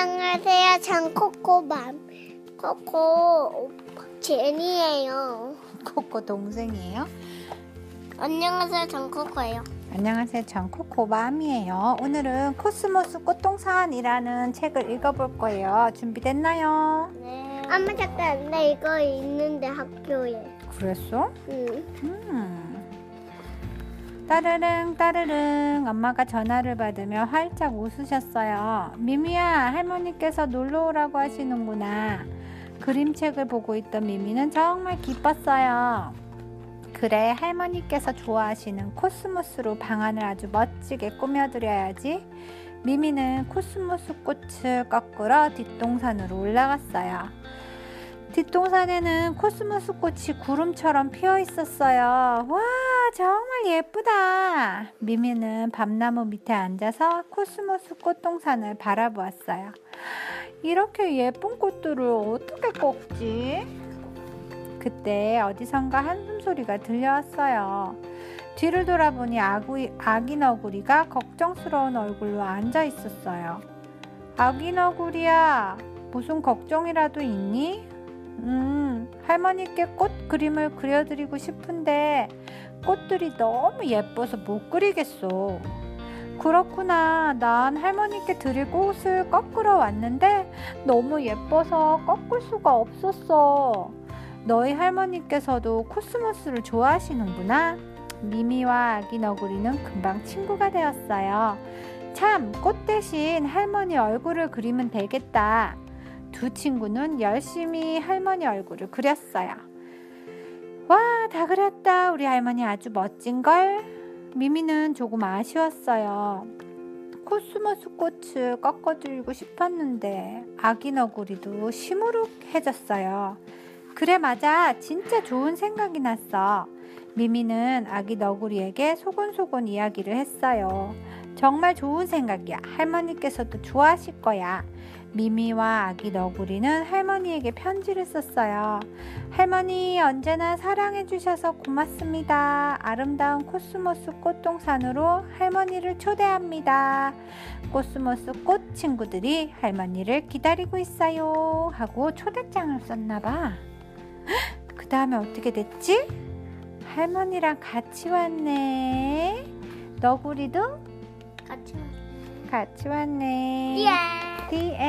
안녕하세요. 전 코코맘. 코코 제니예요. 코코 동생이에요. 안녕하세요. 전 코코예요. 안녕하세요. 전 코코맘이에요. 오늘은 코스모스 꽃동산이라는 책을 읽어볼 거예요. 준비됐나요? 네. 엄마 잠깐 나 이거 있는데 학교에. 그랬어? 응. 음. 따르릉 따르릉 엄마가 전화를 받으며 활짝 웃으셨어요. 미미야 할머니께서 놀러 오라고 하시는구나. 그림책을 보고 있던 미미는 정말 기뻤어요. 그래 할머니께서 좋아하시는 코스모스로 방안을 아주 멋지게 꾸며드려야지. 미미는 코스모스 꽃을 꺾으러 뒷동산으로 올라갔어요. 뒷동산에는 코스모스 꽃이 구름처럼 피어 있었어요. 와, 정말 예쁘다. 미미는 밤나무 밑에 앉아서 코스모스 꽃동산을 바라보았어요. 이렇게 예쁜 꽃들을 어떻게 꺾지? 그때 어디선가 한숨 소리가 들려왔어요. 뒤를 돌아보니 아구, 아기 너구리가 걱정스러운 얼굴로 앉아 있었어요. 아기 너구리야, 무슨 걱정이라도 있니? 음, 할머니께 꽃 그림을 그려드리고 싶은데 꽃들이 너무 예뻐서 못 그리겠어. 그렇구나. 난 할머니께 드릴 꽃을 꺾으러 왔는데 너무 예뻐서 꺾을 수가 없었어. 너희 할머니께서도 코스모스를 좋아하시는구나. 미미와 아기 너구리는 금방 친구가 되었어요. 참, 꽃 대신 할머니 얼굴을 그리면 되겠다. 두 친구는 열심히 할머니 얼굴을 그렸어요. 와, 다 그렸다. 우리 할머니 아주 멋진 걸? 미미는 조금 아쉬웠어요. 코스모스 꽃을 꺾어드리고 싶었는데 아기 너구리도 시무룩해졌어요. 그래 맞아 진짜 좋은 생각이 났어. 미미는 아기 너구리에게 소곤소곤 이야기를 했어요. 정말 좋은 생각이야. 할머니께서도 좋아하실 거야. 미미와 아기 너구리는 할머니에게 편지를 썼어요. 할머니 언제나 사랑해 주셔서 고맙습니다. 아름다운 코스모스 꽃동산으로 할머니를 초대합니다. 코스모스 꽃 친구들이 할머니를 기다리고 있어요. 하고 초대장을 썼나 봐. 그 다음에 어떻게 됐지? 할머니랑 같이 왔네. 너구리도 같이. 왔네. 예. End.